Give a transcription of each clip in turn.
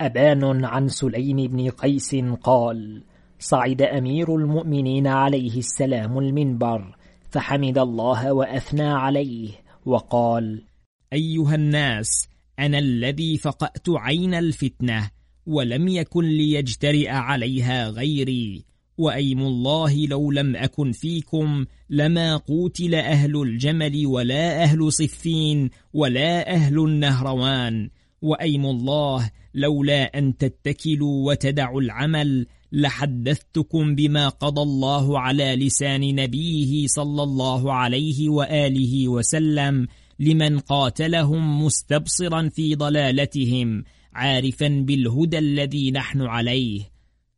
أبان عن سليم بن قيس قال صعد أمير المؤمنين عليه السلام المنبر فحمد الله وأثنى عليه وقال أيها الناس أنا الذي فقأت عين الفتنة ولم يكن ليجترئ عليها غيري وأيم الله لو لم أكن فيكم لما قوتل أهل الجمل ولا أهل صفين ولا أهل النهروان وأيم الله لولا أن تتكلوا وتدعوا العمل لحدثتكم بما قضى الله على لسان نبيه صلى الله عليه وآله وسلم لمن قاتلهم مستبصرا في ضلالتهم عارفا بالهدى الذي نحن عليه.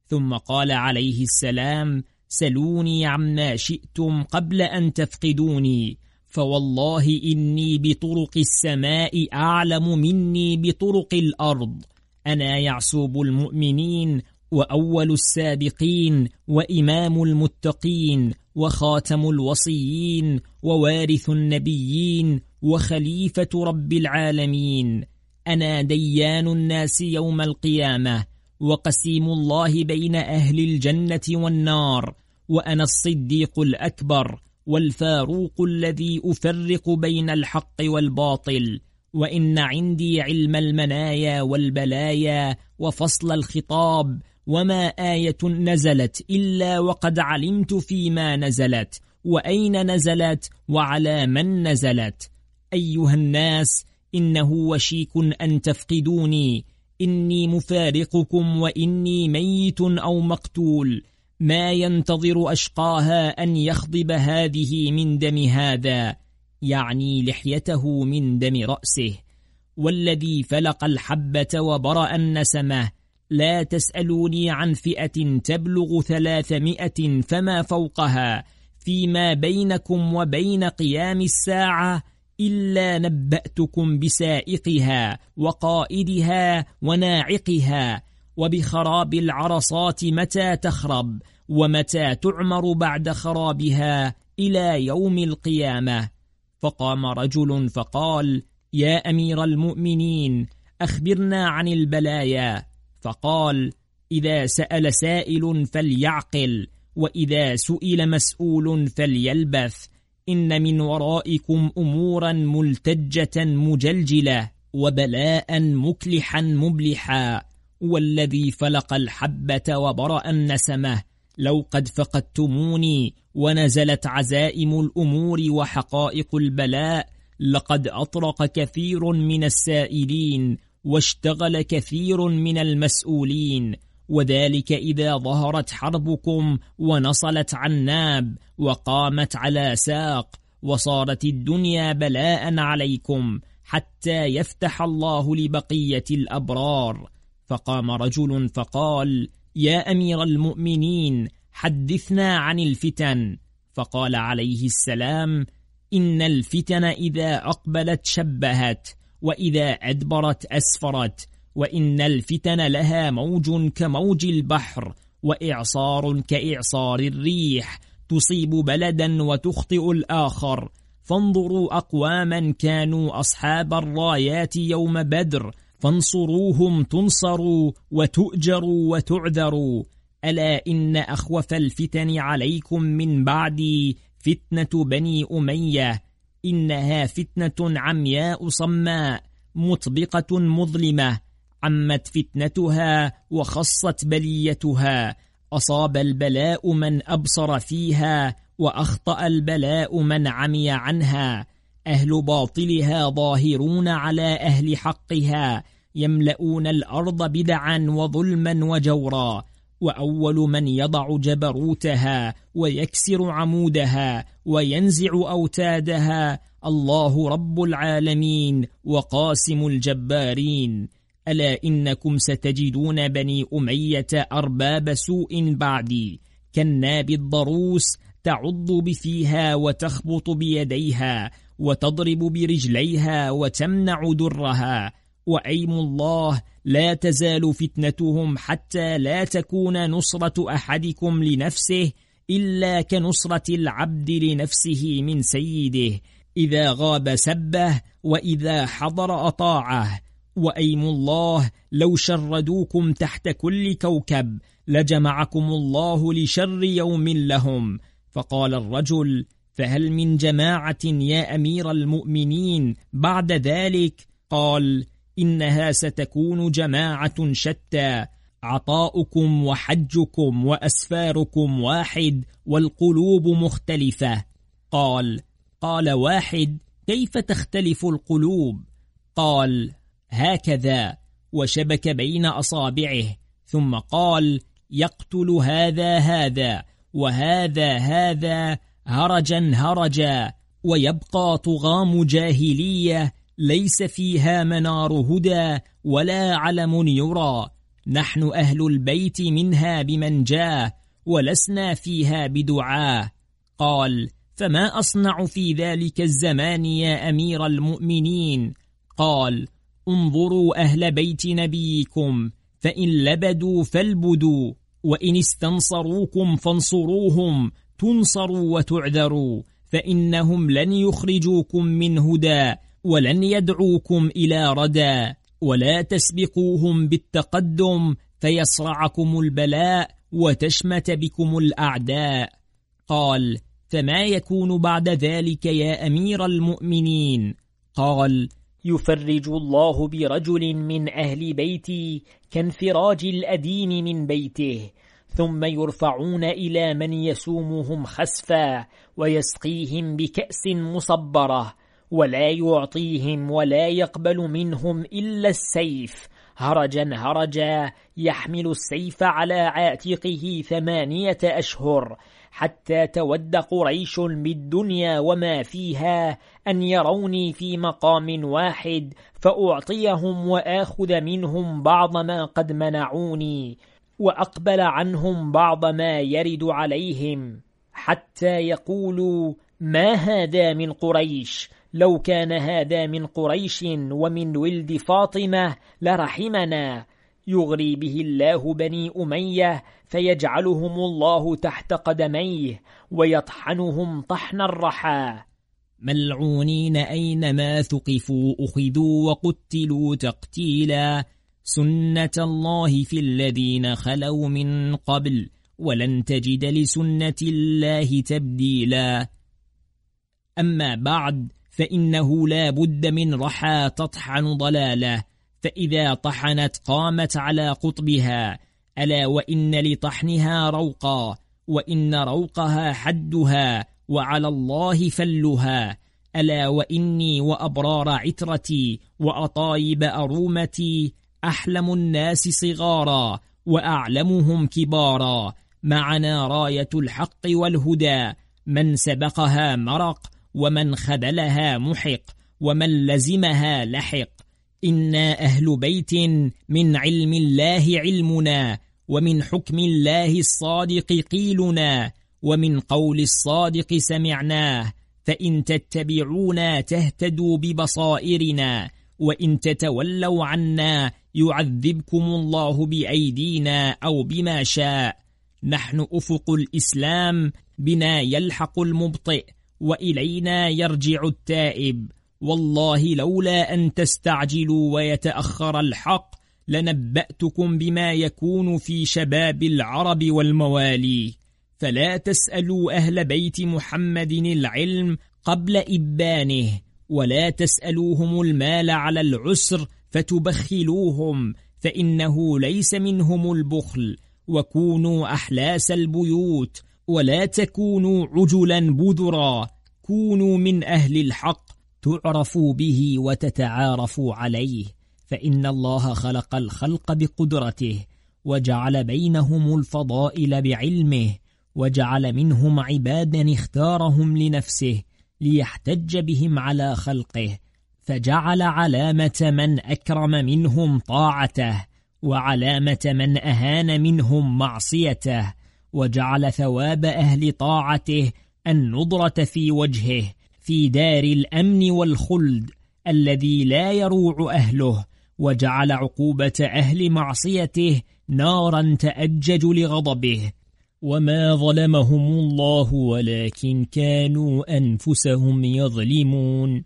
ثم قال عليه السلام سلوني عما شئتم قبل أن تفقدوني. فوالله إني بطرق السماء أعلم مني بطرق الأرض. أنا يعصوب المؤمنين وأول السابقين وإمام المتقين وخاتم الوصيين ووارث النبيين وخليفة رب العالمين. أنا ديان الناس يوم القيامة وقسيم الله بين أهل الجنة والنار وأنا الصديق الأكبر والفاروق الذي أفرق بين الحق والباطل وإن عندي علم المنايا والبلايا وفصل الخطاب وما آية نزلت إلا وقد علمت فيما نزلت وأين نزلت وعلى من نزلت. أيها الناس إنه وشيك أن تفقدوني إني مفارقكم وإني ميت أو مقتول. ما ينتظر أشقاها أن يخضب هذه من دم هذا يعني لحيته من دم رأسه. والذي فلق الحبة وبرأ النسمة لا تسألوني عن فئة تبلغ ثلاثمائة فما فوقها فيما بينكم وبين قيام الساعة إلا نبأتكم بسائقها وقائدها وناعقها. وبخراب العرصات متى تخرب ومتى تعمر بعد خرابها إلى يوم القيامة. فقام رجل فقال يا أمير المؤمنين أخبرنا عن البلايا. فقال إذا سأل سائل فليعقل وإذا سئل مسؤول فليلبث إن من ورائكم أمورا ملتجة مجلجلة وبلاء مكلحا مبلحا. والذي فلق الحبة وبرأ النسمة. لو قد فقدتموني ونزلت عزائم الأمور وحقائق البلاء لقد أطرق كثير من السائلين واشتغل كثير من المسؤولين. وذلك إذا ظهرت حربكم ونصلت عناب وقامت على ساق وصارت الدنيا بلاء عليكم حتى يفتح الله لبقية الأبرار. فقام رجل فقال يا أمير المؤمنين حدثنا عن الفتن. فقال عليه السلام إن الفتن إذا أقبلت شبهت وإذا أدبرت أسفرت وإن الفتن لها موج كموج البحر وإعصار كإعصار الريح تصيب بلدا وتخطئ الآخر. فانظروا أقواما كانوا أصحاب الرايات يوم بدر فانصروهم تنصروا وتؤجروا وتعذروا. ألا إن أخوف الفتن عليكم من بعدي فتنة بني أمية. إنها فتنة عمياء صماء مطبقة مظلمة. عمت فتنتها وخصت بليتها. أصاب البلاء من أبصر فيها وأخطأ البلاء من عمي عنها. أهل باطلها ظاهرون على أهل حقها يملؤون الأرض بدعا وظلما وجورا. وأول من يضع جبروتها ويكسر عمودها وينزع أوتادها الله رب العالمين وقاسم الجبارين. ألا إنكم ستجدون بني أمية أرباب سوء بعدي. كالناب الضروس تعض بفيها وتخبط بيديها وتضرب برجليها وتمنع درها. وأيم الله لا تزال فتنتهم حتى لا تكون نصرة أحدكم لنفسه إلا كنصرة العبد لنفسه من سيده. إذا غاب سبه وإذا حضر أطاعه. وأيم الله لو شردوكم تحت كل كوكب لجمعكم الله لشر يوم لهم. فقال الرجل فهل من جماعة يا أمير المؤمنين بعد ذلك؟ قال إنها ستكون جماعة شتى عطاؤكم وحجكم وأسفاركم واحد والقلوب مختلفة. قال قال واحد كيف تختلف القلوب؟ قال هكذا وشبك بين أصابعه ثم قال يقتل هذا هذا وهذا هذا هرجا هرجا ويبقى طغام جاهلية ليس فيها منار هدى ولا علم يرى. نحن أهل البيت منها بمن جاء ولسنا فيها بدعاه قال فما أصنع في ذلك الزمان يا أمير المؤمنين؟ قال انظروا أهل بيت نبيكم فإن لبدوا فالبدوا وإن استنصروكم فانصروهم تنصروا وتعذروا فإنهم لن يخرجوكم من هدى ولن يدعوكم إلى ردى ولا تسبقوهم بالتقدم فيصرعكم البلاء وتشمت بكم الأعداء. قال فما يكون بعد ذلك يا أمير المؤمنين؟ قال يفرج الله برجل من أهل بيتي كانفراج الأديم من بيته ثم يرفعون إلى من يسومهم خسفا ويسقيهم بكأس مصبرة ولا يعطيهم ولا يقبل منهم إلا السيف. هرجا هرجا يحمل السيف على عاتقه ثمانية أشهر حتى تود قريش بالدنيا وما فيها أن يروني في مقام واحد فأعطيهم وآخذ منهم بعض ما قد منعوني. وأقبل عنهم بعض ما يرد عليهم حتى يقولوا ما هذا من قريش؟ لو كان هذا من قريش ومن ولد فاطمة لرحمنا. يغري به الله بني أمية فيجعلهم الله تحت قدميه ويطحنهم طحن الرحى. ملعونين أينما ثقفوا أخذوا وقتلوا تقتيلا. سنة الله في الذين خلوا من قبل ولن تجد لسنة الله تبديلا. أما بعد فإنه لا بد من رحى تطحن ضلاله. فإذا طحنت قامت على قطبها ألا وإن لطحنها روقا وإن روقها حدها وعلى الله فلها. ألا وإني وأبرار عترتي وأطايب أرومتي أحلم الناس صغارا وأعلمهم كبارا معنا راية الحق والهدى من سبقها مرق ومن خذلها محق ومن لزمها لحق إنا أهل بيت من علم الله علمنا ومن حكم الله الصادق قيلنا ومن قول الصادق سمعناه فإن تتبعونا تهتدوا ببصائرنا وإن تتولوا عنا يعذبكم الله بأيدينا أو بما شاء. نحن أفق الإسلام بنا يلحق المبطئ وإلينا يرجع التائب. والله لولا أن تستعجلوا ويتأخر الحق لنبأتكم بما يكون في شباب العرب والموالي. فلا تسألوا أهل بيت محمد العلم قبل إبانه. ولا تسألوهم المال على العسر فتبخلوهم فإنه ليس منهم البخل. وكونوا أحلاس البيوت ولا تكونوا عجلا بذرا. كونوا من أهل الحق تعرفوا به وتتعارفوا عليه. فإن الله خلق الخلق بقدرته وجعل بينهم الفضائل بعلمه وجعل منهم عبادا اختارهم لنفسه ليحتج بهم على خلقه فجعل علامة من أكرم منهم طاعته وعلامة من أهان منهم معصيته وجعل ثواب أهل طاعته النضرة في وجهه في دار الأمن والخلد الذي لا يروع أهله وجعل عقوبة أهل معصيته نارا تأجج لغضبه. وما ظلمهم الله ولكن كانوا أنفسهم يظلمون.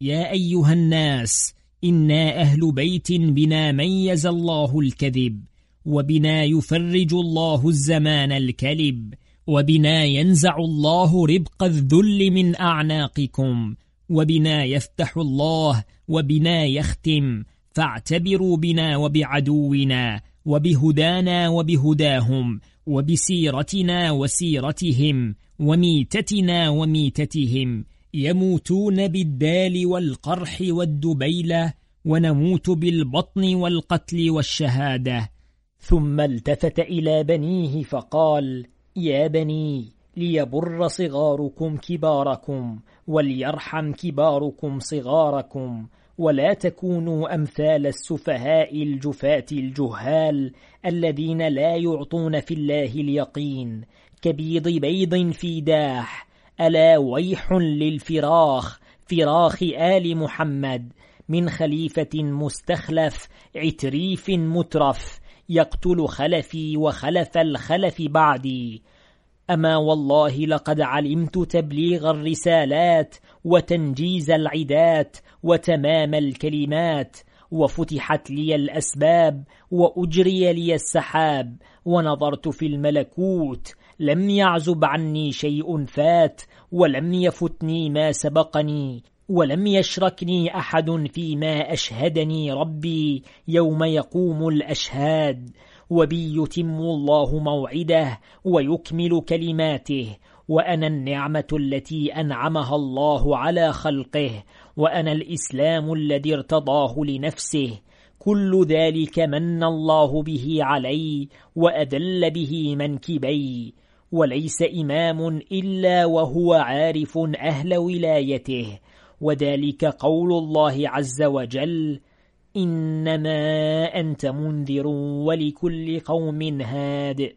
يا أيها الناس إنا أهل بيت بنا ميز الله الكذب وبنا يفرج الله الزمان الكلب وبنا ينزع الله ربق الذل من أعناقكم وبنا يفتح الله وبنا يختم فاعتبروا بنا وبعدونا وبهدانا وبهداهم وبسيرتنا وسيرتهم وميتتنا وميتتهم يموتون بالدال والقرح والدبيلة ونموت بالبطن والقتل والشهادة. ثم التفت إلى بنيه فقال يا بني ليبر صغاركم كباركم وليرحم كباركم صغاركم ولا تكونوا أمثال السفهاء الجفاة الجهال الذين لا يعطون في الله اليقين كبيض بيض في داح ألا ويح للفراخ فراخ آل محمد من خليفة مستخلف عتريف مترف يقتل خلفي وخلف الخلف بعدي. أما والله لقد علمت تبليغ الرسالات وتنجيز العدات وتمام الكلمات وفتحت لي الأسباب وأجري لي السحاب ونظرت في الملكوت. لم يعزب عني شيء فات ولم يفتني ما سبقني ولم يشركني أحد فيما أشهدني ربي. يوم يقوم الأشهاد وبي يتم الله موعده ويكمل كلماته. وأنا النعمة التي أنعمها الله على خلقه وأنا الإسلام الذي ارتضاه لنفسه. كل ذلك من الله به علي وأدل به منكبي. وليس إمام إلا وهو عارف أهل ولايته. وذلك قول الله عز وجل إنما أنت منذر ولكل قوم هاد.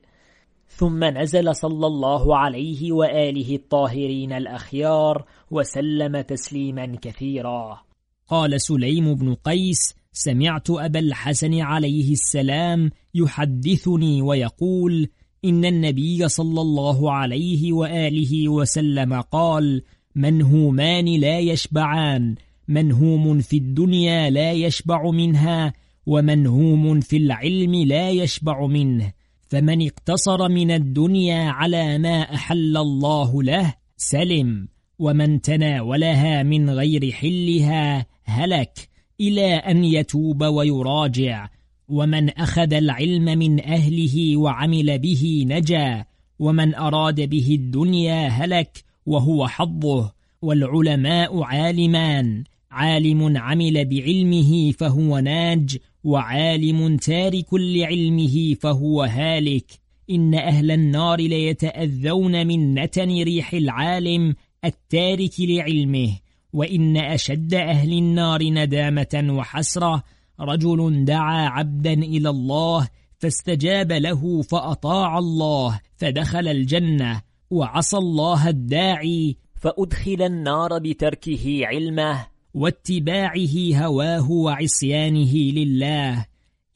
ثم نزل صلى الله عليه وآله الطاهرين الأخيار وسلم تسليما كثيرا. قال سليم بن قيس سمعت أبا الحسن عليه السلام يحدثني ويقول إن النبي صلى الله عليه وآله وسلم قال منهومان لا يشبعان منهوم في الدنيا لا يشبع منها ومنهوم في العلم لا يشبع منه. فمن اقتصر من الدنيا على ما أحل الله له سلم ومن تناولها من غير حلها هلك إلى أن يتوب ويراجع ومن أخذ العلم من أهله وعمل به نجا ومن أراد به الدنيا هلك وهو حظه والعلماء عالمان عالم عمل بعلمه فهو ناج وعالم تارك لعلمه فهو هالك. إن أهل النار ليتأذون من نتن ريح العالم التارك لعلمه. وإن أشد أهل النار ندامة وحسرة. رجل دعا عبدا إلى الله فاستجاب له فأطاع الله فدخل الجنة وعصى الله الداعي. فأدخل النار بتركه علمه واتباعه هواه وعصيانه لله.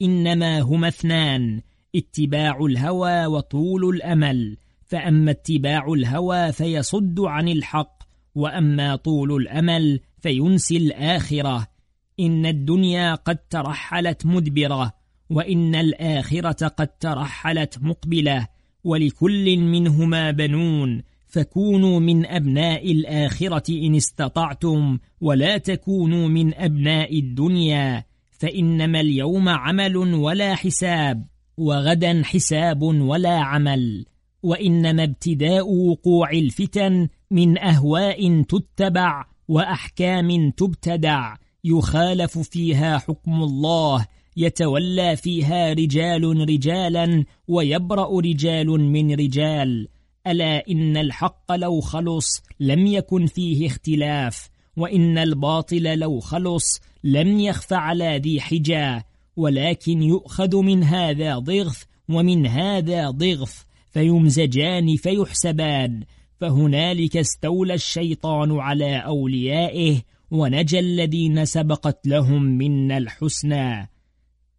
إنما هما اثنان اتباع الهوى وطول الأمل. فأما اتباع الهوى فيصد عن الحق وأما طول الأمل فينسي الآخرة. إن الدنيا قد ترحلت مدبرة وإن الآخرة قد ترحلت مقبلة. ولكل منهما بنون فكونوا من أبناء الآخرة إن استطعتم ولا تكونوا من أبناء الدنيا فإنما اليوم عمل ولا حساب وغدا حساب ولا عمل وإنما ابتداء وقوع الفتن من أهواء تتبع وأحكام تبتدع يخالف فيها حكم الله يتولى فيها رجال رجالا ويبرأ رجال من رجال. ألا إن الحق لو خلص لم يكن فيه اختلاف وإن الباطل لو خلص لم يخف على ذي حجا ولكن يؤخذ من هذا ضغث ومن هذا ضغث فيمزجان فيحسبان فهنالك استولى الشيطان على أوليائه ونجى الذين سبقت لهم منا الحسنى.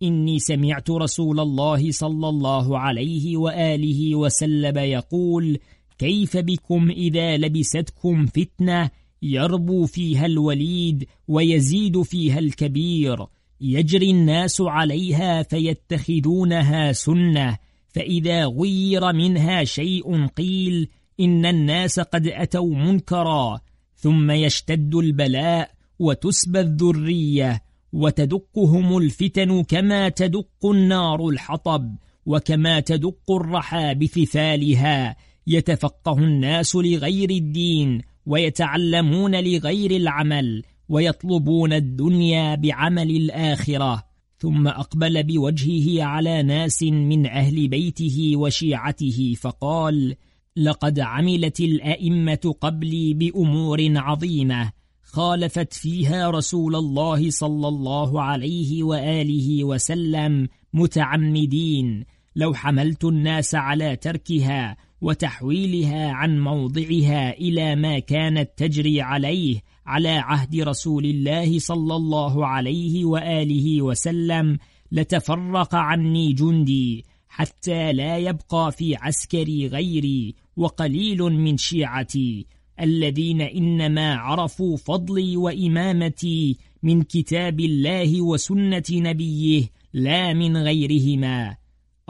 إني سمعت رسول الله صلى الله عليه وآله وسلم يقول كيف بكم إذا لبستكم فتنة يربو فيها الوليد ويزيد فيها الكبير يجري الناس عليها فيتخذونها سنة فإذا غير منها شيء قيل إن الناس قد أتوا منكرا ثم يشتد البلاء وتسبى الذرية وتدقهم الفتن كما تدق النار الحطب وكما تدق الرحى بثثالها يتفقه الناس لغير الدين ويتعلمون لغير العمل ويطلبون الدنيا بعمل الآخرة. ثم أقبل بوجهه على ناس من أهل بيته وشيعته فقال لقد عملت الأئمة قبلي بأمور عظيمة خالفت فيها رسول الله صلى الله عليه وآله وسلم متعمدين. لو حملت الناس على تركها وتحويلها عن موضعها إلى ما كانت تجري عليه على عهد رسول الله صلى الله عليه وآله وسلم لتفرق عني جندي حتى لا يبقى في عسكري غيري وقليل من شيعتي. الذين إنما عرفوا فضلي وإمامتي من كتاب الله وسنة نبيه لا من غيرهما.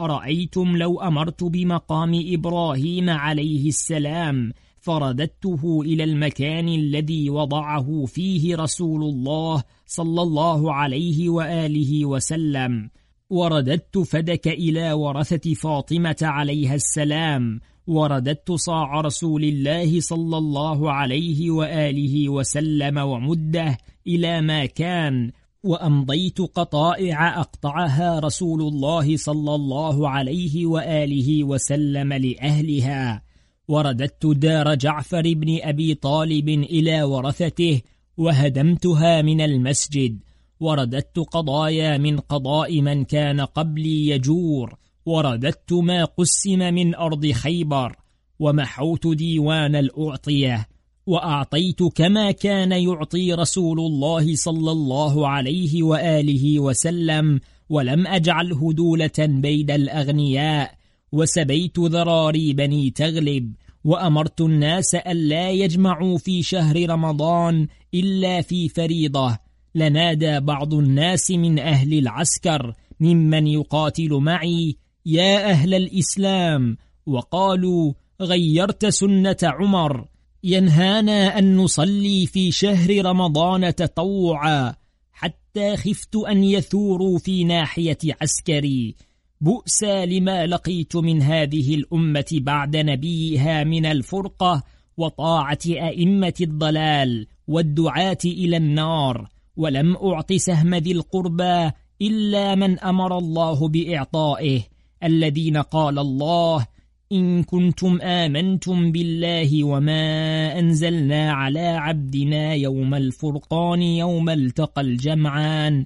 أرأيتم لو أمرت بمقام إبراهيم عليه السلام فرددته إلى المكان الذي وضعه فيه رسول الله صلى الله عليه وآله وسلم. ورددت فدك إلى ورثة فاطمة عليها السلام ورددت صاع رسول الله صلى الله عليه وآله وسلم ومده إلى ما كان وأمضيت قطائع أقطعها رسول الله صلى الله عليه وآله وسلم لأهلها. ورددت دار جعفر بن أبي طالب إلى ورثته وهدمتها من المسجد. ورددت قضايا من قضاء من كان قبلي يجور ورددت ما قسم من أرض خيبر ومحوت ديوان الأعطية وأعطيت كما كان يعطي رسول الله صلى الله عليه وآله وسلم ولم أجعله دولة بين الأغنياء وسبيت ذراري بني تغلب وأمرت الناس ألا يجمعوا في شهر رمضان إلا في فريضة. لنادى بعض الناس من أهل العسكر ممن يقاتل معي يا أهل الإسلام وقالوا غيرت سنة عمر. ينهانا أن نصلي في شهر رمضان تطوعا حتى خفت أن يثوروا في ناحية عسكري. بؤسا لما لقيت من هذه الأمة بعد نبيها من الفرقة وطاعة أئمة الضلال والدعاة إلى النار. ولم أعط سهم ذي القربى إلا من أمر الله بإعطائه. الذين قال الله إن كنتم آمنتم بالله وما أنزلنا على عبدنا يوم الفرقان يوم التقى الجمعان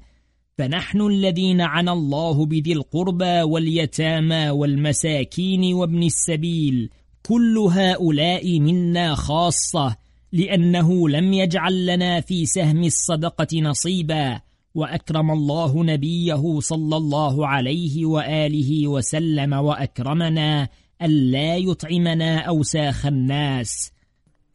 فنحن الذين عن الله بذي القربى واليتامى والمساكين وابن السبيل كل هؤلاء منا خاصة لأنه لم يجعل لنا في سهم الصدقة نصيبا وأكرم الله نبيه صلى الله عليه وآله وسلم وأكرمنا ألا يطعمنا أوساخ الناس.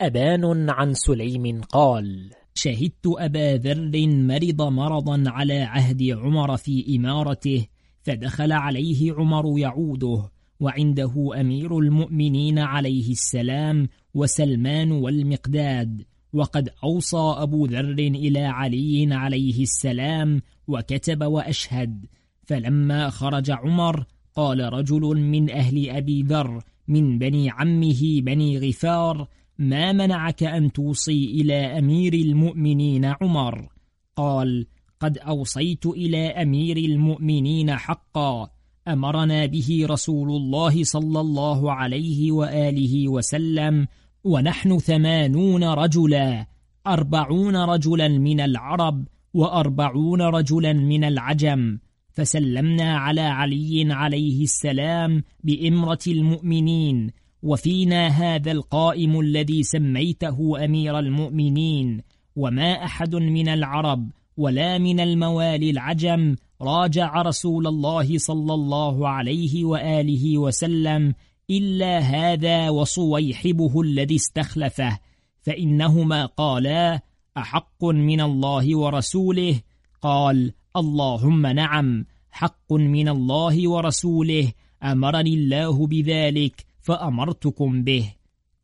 أبان عن سليم قال شهدت أبا ذر مرض مرضا على عهد عمر في إمارته فدخل عليه عمر يعوده وعنده أمير المؤمنين عليه السلام وسلمان والمقداد. وقد أوصى أبو ذر إلى علي عليه السلام وكتب وأشهد. فلما خرج عمر قال رجل من أهل أبي ذر من بني عمه بني غفار ما منعك أن توصي إلى أمير المؤمنين عمر؟ قال قد أوصيت إلى أمير المؤمنين حقا أمرنا به رسول الله صلى الله عليه وآله وسلم ونحن ثمانون رجلا أربعون رجلا من العرب وأربعون رجلا من العجم. فسلمنا على علي عليه السلام بإمرة المؤمنين. وفينا هذا القائم الذي سميته أمير المؤمنين. وما أحد من العرب ولا من الموالي العجم راجع رسول الله صلى الله عليه وآله وسلم إلا هذا وصويحبه الذي استخلفه فإنهما قالا أحق من الله ورسوله؟ قال اللهم نعم حق من الله ورسوله أمرني الله بذلك فأمرتكم به.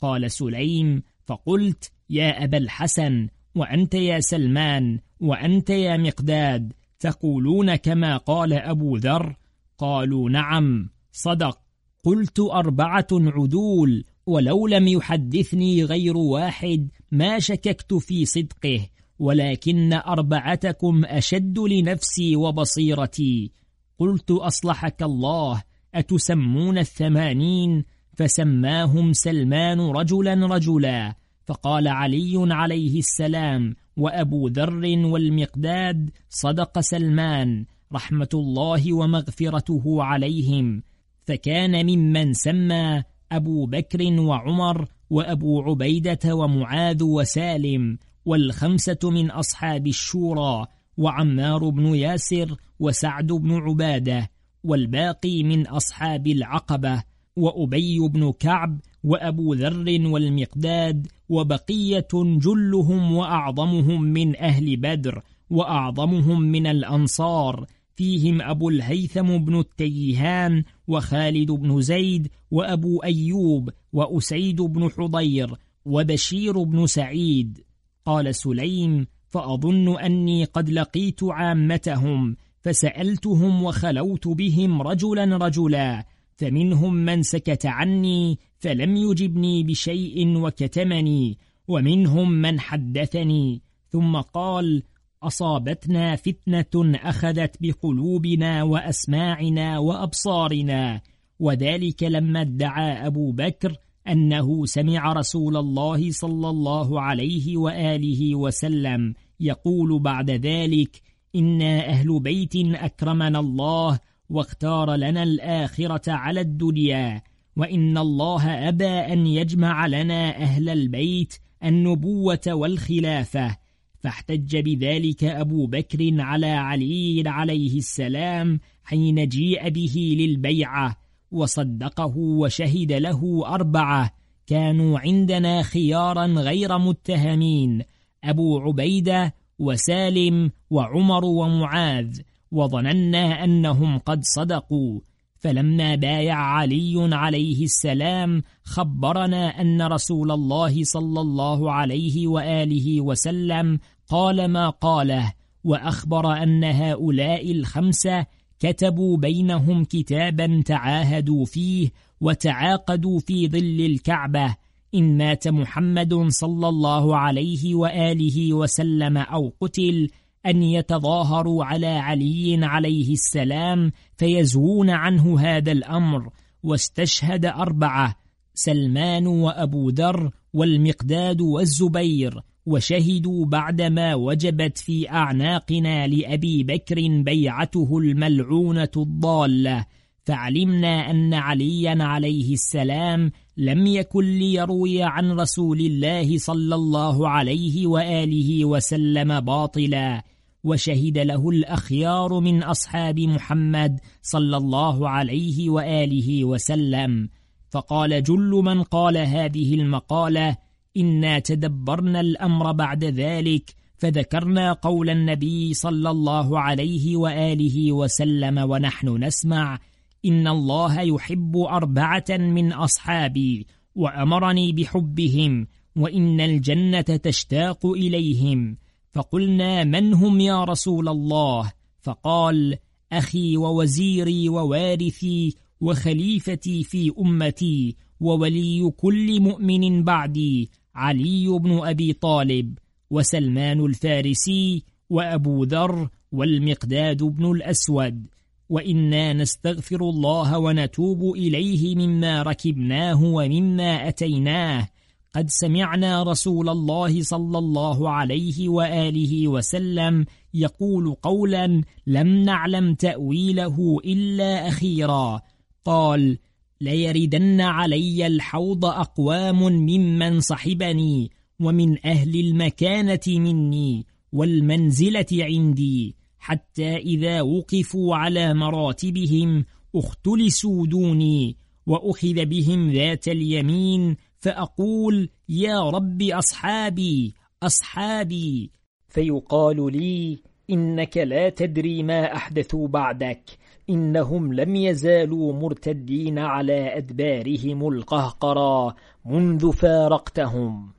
قال سليم فقلت يا أبا الحسن وأنت يا سلمان وأنت يا مقداد تقولون كما قال أبو ذر؟ قالوا نعم صدق. قلت أربعة عدول ولو لم يحدثني غير واحد ما شككت في صدقه ولكن أربعتكم أشد لنفسي وبصيرتي. قلت أصلحك الله أتسمون الثمانين؟ فسماهم سلمان رجلا رجلا. فقال علي عليه السلام وأبو ذر والمقداد صدق سلمان رحمة الله ومغفرته عليهم. فكان ممن سمى أبو بكر وعمر وأبو عبيدة ومعاذ وسالم والخمسة من أصحاب الشورى وعمار بن ياسر وسعد بن عبادة والباقي من أصحاب العقبة وأبي بن كعب وأبو ذر والمقداد وبقية جلهم وأعظمهم من أهل بدر وأعظمهم من الأنصار فيهم أبو الهيثم بن التيهان وخالد بن زيد وأبو أيوب وأسيد بن حضير وبشير بن سعيد. قال سليم فأظن أني قد لقيت عامتهم فسألتهم وخلوت بهم رجلا رجلا فمنهم من سكت عني فلم يجبني بشيء وكتمني ومنهم من حدثني. ثم قال أصابتنا فتنة أخذت بقلوبنا وأسماعنا وأبصارنا. وذلك لما ادعى أبو بكر أنه سمع رسول الله صلى الله عليه وآله وسلم يقول بعد ذلك إنا أهل بيت أكرمنا الله واختار لنا الآخرة على الدنيا وإن الله أبى أن يجمع لنا أهل البيت النبوة والخلافة فاحتج بذلك أبو بكر على علي عليه السلام حين جيء به للبيعة وصدقه وشهد له أربعة. كانوا عندنا خيارا غير متهمين أبو عبيدة وسالم وعمر ومعاذ وظننا أنهم قد صدقوا. فلما بايع علي عليه السلام خبرنا أن رسول الله صلى الله عليه وآله وسلم قال ما قاله وأخبر أن هؤلاء الخمسة كتبوا بينهم كتابا تعاهدوا فيه وتعاقدوا في ظل الكعبة. إن مات محمد صلى الله عليه وآله وسلم أو قتل أن يتظاهروا على علي عليه السلام فيزوون عنه هذا الأمر. واستشهد أربعة سلمان وأبو ذر والمقداد والزبير. وشهدوا بعدما وجبت في أعناقنا لأبي بكر بيعته الملعونة الضالة. فعلمنا أن عليا عليه السلام لم يكن ليروي عن رسول الله صلى الله عليه وآله وسلم باطلا. وشهد له الأخيار من أصحاب محمد صلى الله عليه وآله وسلم. فقال جل من قال هذه المقالة إنا تدبرنا الأمر بعد ذلك فذكرنا قول النبي صلى الله عليه وآله وسلم ونحن نسمع إن الله يحب أربعة من أصحابي وأمرني بحبهم وإن الجنة تشتاق إليهم فقلنا من هم يا رسول الله فقال أخي ووزيري ووارثي وخليفتي في أمتي وولي كل مؤمن بعدي علي بن أبي طالب وسلمان الفارسي وأبو ذر والمقداد بن الأسود وإنا نستغفر الله ونتوب إليه مما ركبناه ومما أتيناه. قد سمعنا رسول الله صلى الله عليه وآله وسلم يقول قولا لم نعلم تأويله إلا أخيرا قال ليردن علي الحوض أقوام ممن صحبني ومن أهل المكانة مني والمنزلة عندي حتى إذا وقفوا على مراتبهم اختلسوا دوني وأخذ بهم ذات اليمين فأقول يا رب أصحابي أصحابي. فيقال لي إنك لا تدري ما أحدثوا بعدك إنهم لم يزالوا مرتدين على أدبارهم القهقرى منذ فارقتهم.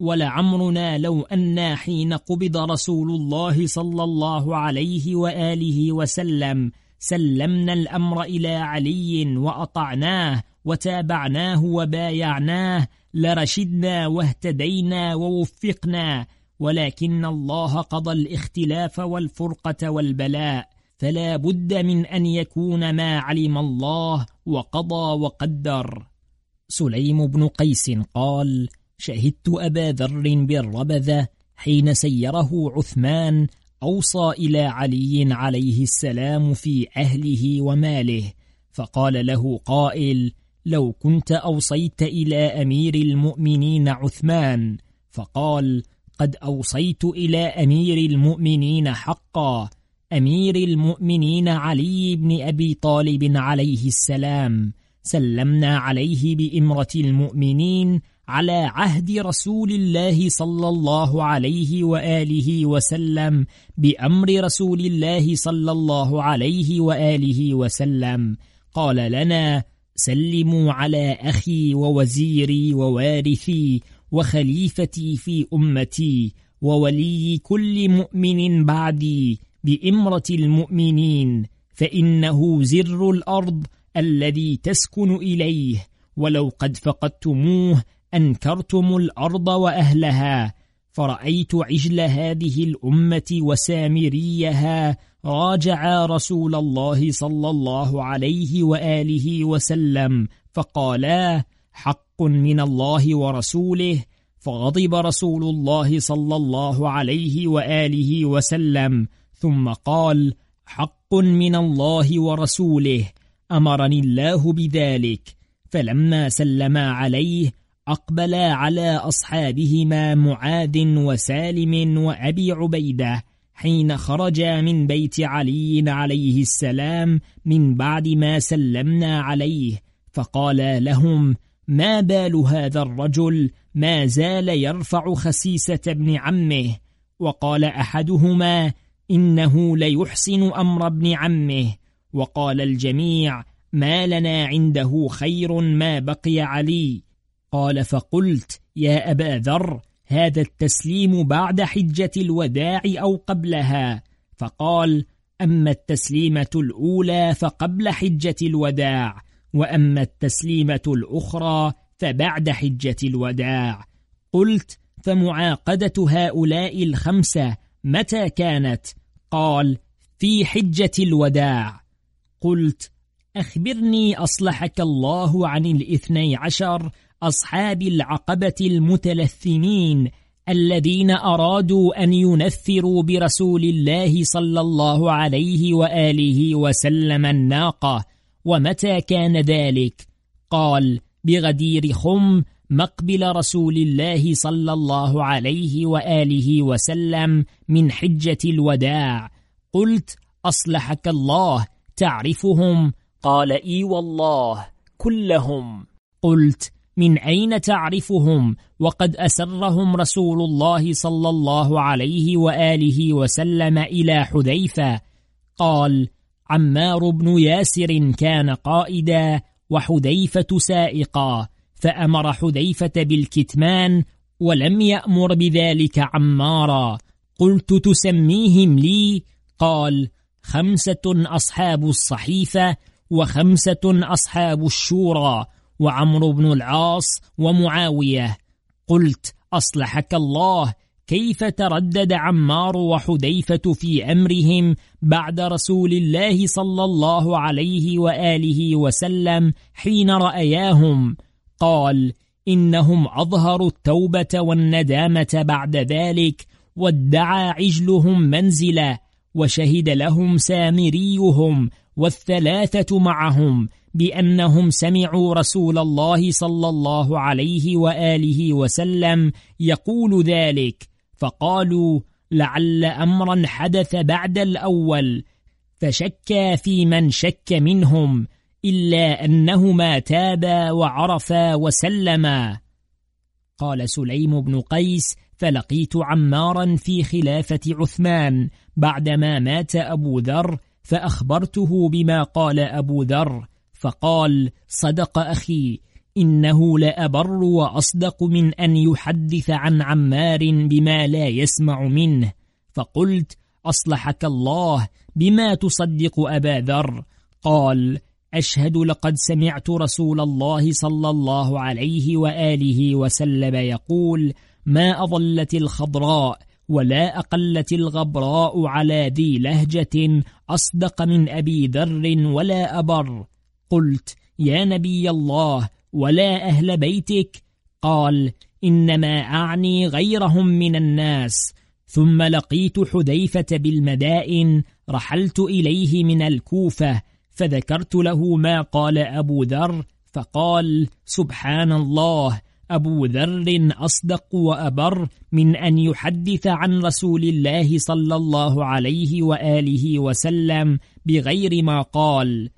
ولعمرنا لو أنا حين قبض رسول الله صلى الله عليه وآله وسلم سلمنا الأمر إلى علي وأطعناه وتابعناه وبايعناه لرشدنا واهتدينا ووفقنا ولكن الله قضى الاختلاف والفرقة والبلاء. فلا بد من أن يكون ما علم الله وقضى وقدر. سليم بن قيس قال شهدت أبا ذر بالربذة حين سيره عثمان أوصى إلى علي عليه السلام في أهله وماله فقال له قائل لو كنت أوصيت إلى أمير المؤمنين عثمان فقال قد أوصيت إلى أمير المؤمنين حقا أمير المؤمنين علي بن أبي طالب عليه السلام. سلمنا عليه بإمرة المؤمنين على عهد رسول الله صلى الله عليه وآله وسلم بأمر رسول الله صلى الله عليه وآله وسلم. قال لنا سلموا على أخي ووزيري ووارثي وخليفتي في أمتي وولي كل مؤمن بعدي بإمرة المؤمنين فإنه زر الأرض الذي تسكن إليه. ولو قد فقدتموه أنكرتم الأرض وأهلها. فرأيت عجل هذه الأمة وسامريها. راجعا رسول الله صلى الله عليه وآله وسلم فقالا حق من الله ورسوله. فغضب رسول الله صلى الله عليه وآله وسلم. ثم قال حق من الله ورسوله أمرني الله بذلك فلما سلما عليه أقبلا على أصحابهما معاذ وسالم وأبي عبيدة حين خرجا من بيت علي عليه السلام من بعد ما سلمنا عليه فقال لهم ما بال هذا الرجل؟ ما زال يرفع خسيسة ابن عمه. وقال أحدهما إنه ليحسن أمر ابن عمه. وقال الجميع ما لنا عنده خير ما بقي علي. قال فقلت يا أبا ذر هذا التسليم بعد حجة الوداع أو قبلها. فقال أما التسليمة الأولى فقبل حجة الوداع وأما التسليمة الأخرى فبعد حجة الوداع. قلت فمعاقدة هؤلاء الخمسة متى كانت؟ قال في حجة الوداع قلت أخبرني أصلحك الله عن الاثني عشر أصحاب العقبة المتلثمين الذين أرادوا أن ينثروا برسول الله صلى الله عليه وآله وسلم الناقة ومتى كان ذلك؟ قال بغدير خم مقبل رسول الله صلى الله عليه وآله وسلم من حجة الوداع. قلت أصلحك الله تعرفهم. قال إي والله كلهم. قلت من أين تعرفهم؟ وقد أسرهم رسول الله صلى الله عليه وآله وسلم إلى حذيفة. قال عمار بن ياسر كان قائدا وحذيفة سائقا. فأمر حذيفة بالكتمان ولم يأمر بذلك عمارا. قلت تسميهم لي؟ قال خمسة أصحاب الصحيفة وخمسة أصحاب الشورى وعمرو بن العاص ومعاوية. قلت أصلحك الله. كيف تردد عمار وحذيفة في أمرهم بعد رسول الله صلى الله عليه وآله وسلم حين رأياهم؟ قال إنهم أظهروا التوبة والندامة بعد ذلك وادعى عجلهم منزلا وشهد لهم سامريهم والثلاثة معهم بأنهم سمعوا رسول الله صلى الله عليه وآله وسلم يقول ذلك فقالوا لعل أمرا حدث بعد الأول فشكا في من شك منهم إلا أنهما تابا وعرفا وسلما. قال سليم بن قيس فلقيت عمارا في خلافة عثمان بعدما مات أبو ذر فأخبرته بما قال أبو ذر فقال صدق أخي إنه لأبر وأصدق من أن يحدث عن عمار بما لا يسمع منه. فقلت أصلحك الله بما تصدق أبا ذر. قال أشهد لقد سمعت رسول الله صلى الله عليه وآله وسلم يقول ما أضلت الخضراء ولا أقلت الغبراء على ذي لهجة أصدق من أبي ذر ولا أبر. قلت يا نبي الله ولا أهل بيتك؟ قال إنما أعني غيرهم من الناس. ثم لقيت حذيفة بالمدائن رحلت إليه من الكوفة فذكرت له ما قال أبو ذر فقال سبحان الله أبو ذر أصدق وأبر من أن يحدث عن رسول الله صلى الله عليه وآله وسلم بغير ما قال.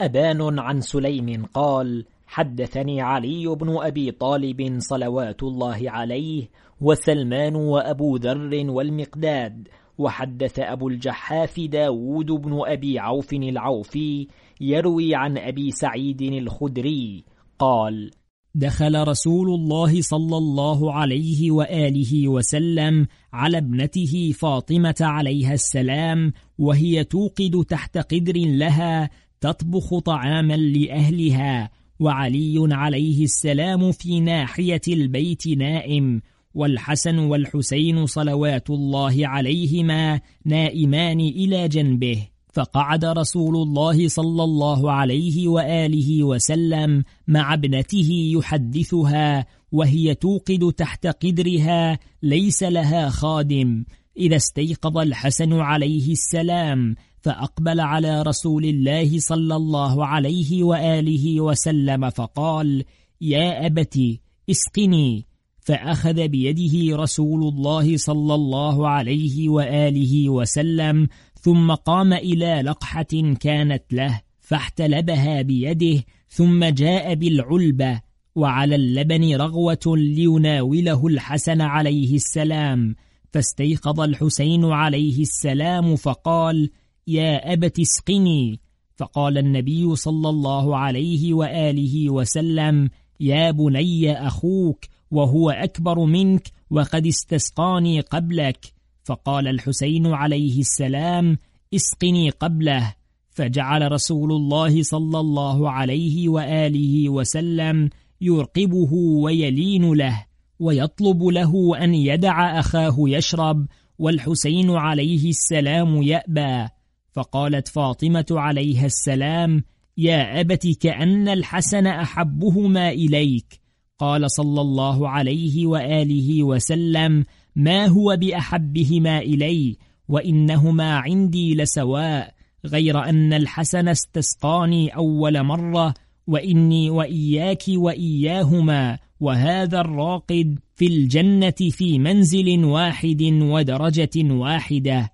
أبان عن سليم قال حدثني علي بن أبي طالب صلوات الله عليه وسلمان وأبو ذر والمقداد وحدث أبو الجحاف داود بن أبي عوف العوفي يروي عن أبي سعيد الخدري قال دخل رسول الله صلى الله عليه وآله وسلم على ابنته فاطمة عليها السلام وهي توقد تحت قدر لها تطبخ طعاما لأهلها وعلي عليه السلام في ناحية البيت نائم والحسن والحسين صلوات الله عليهما نائمان إلى جنبه فقعد رسول الله صلى الله عليه وآله وسلم مع ابنته يحدثها وهي توقد تحت قدرها ليس لها خادم. إذا استيقظ الحسن عليه السلام فأقبل على رسول الله صلى الله عليه وآله وسلم فقال يا أبتي اسقني. فأخذ بيده رسول الله صلى الله عليه وآله وسلم ثم قام إلى لقحة كانت له فاحتلبها بيده ثم جاء بالعلبة وعلى اللبن رغوة ليناوله الحسن عليه السلام فاستيقظ الحسين عليه السلام فقال يا أبت اسقني. فقال النبي صلى الله عليه وآله وسلم يا بني أخوك وهو أكبر منك وقد استسقاني قبلك. فقال الحسين عليه السلام اسقني قبله. فجعل رسول الله صلى الله عليه وآله وسلم يرقبه ويلين له ويطلب له أن يدع أخاه يشرب والحسين عليه السلام يأبى. فقالت فاطمة عليها السلام يا أبت كأن الحسن أحبهما إليك. قال صلى الله عليه وآله وسلم ما هو بأحبهما إلي وإنهما عندي لسواء غير أن الحسن استسقاني أول مرة وإني وإياك وإياهما وهذا الراقد في الجنة في منزل واحد ودرجة واحدة.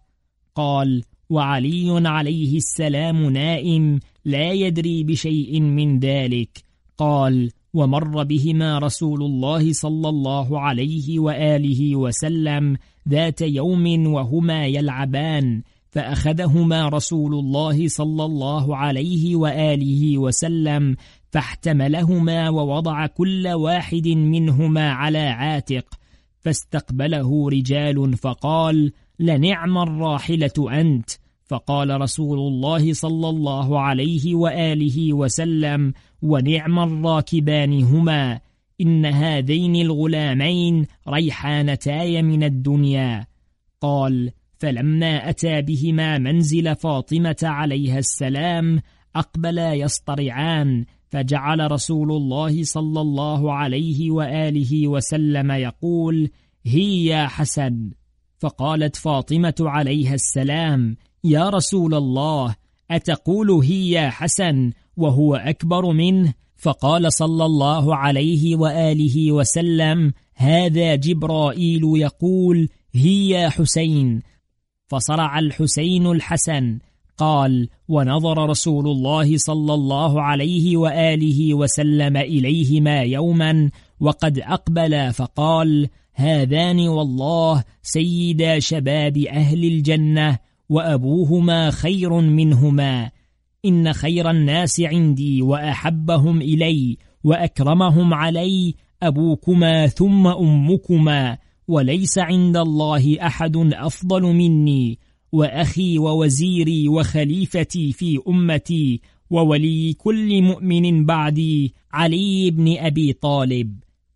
قال وعلي عليه السلام نائم لا يدري بشيء من ذلك. قال ومر بهما رسول الله صلى الله عليه وآله وسلم ذات يوم وهما يلعبان فأخذهما رسول الله صلى الله عليه وآله وسلم فاحتملهما ووضع كل واحد منهما على عاتق فاستقبله رجال فقال لنعم الراحلة أنت! فقال رسول الله صلى الله عليه وآله وسلم ونعم الراكبان هما إن هذين الغلامين ريحانتاي من الدنيا. قال فلما أتى بهما منزل فاطمة عليها السلام أقبلا يصطرعان فجعل رسول الله صلى الله عليه وآله وسلم يقول هي يا حسن. فقالت فاطمة عليها السلام يا رسول الله أتقول هي يا حسن وهو أكبر منه؟ فقال صلى الله عليه وآله وسلم هذا جبرائيل يقول هي يا حسين. فصرع الحسين الحسن قال ونظر رسول الله صلى الله عليه وآله وسلم إليهما يوما وقد أقبل فقال هذان والله سيدا شباب أهل الجنة وأبوهما خير منهما. إن خير الناس عندي وأحبهم إلي وأكرمهم علي أبوكما ثم أمكما. وليس عند الله أحد أفضل مني. وأخي ووزيري وخليفتي في أمتي وولي كل مؤمن بعدي علي بن أبي طالب.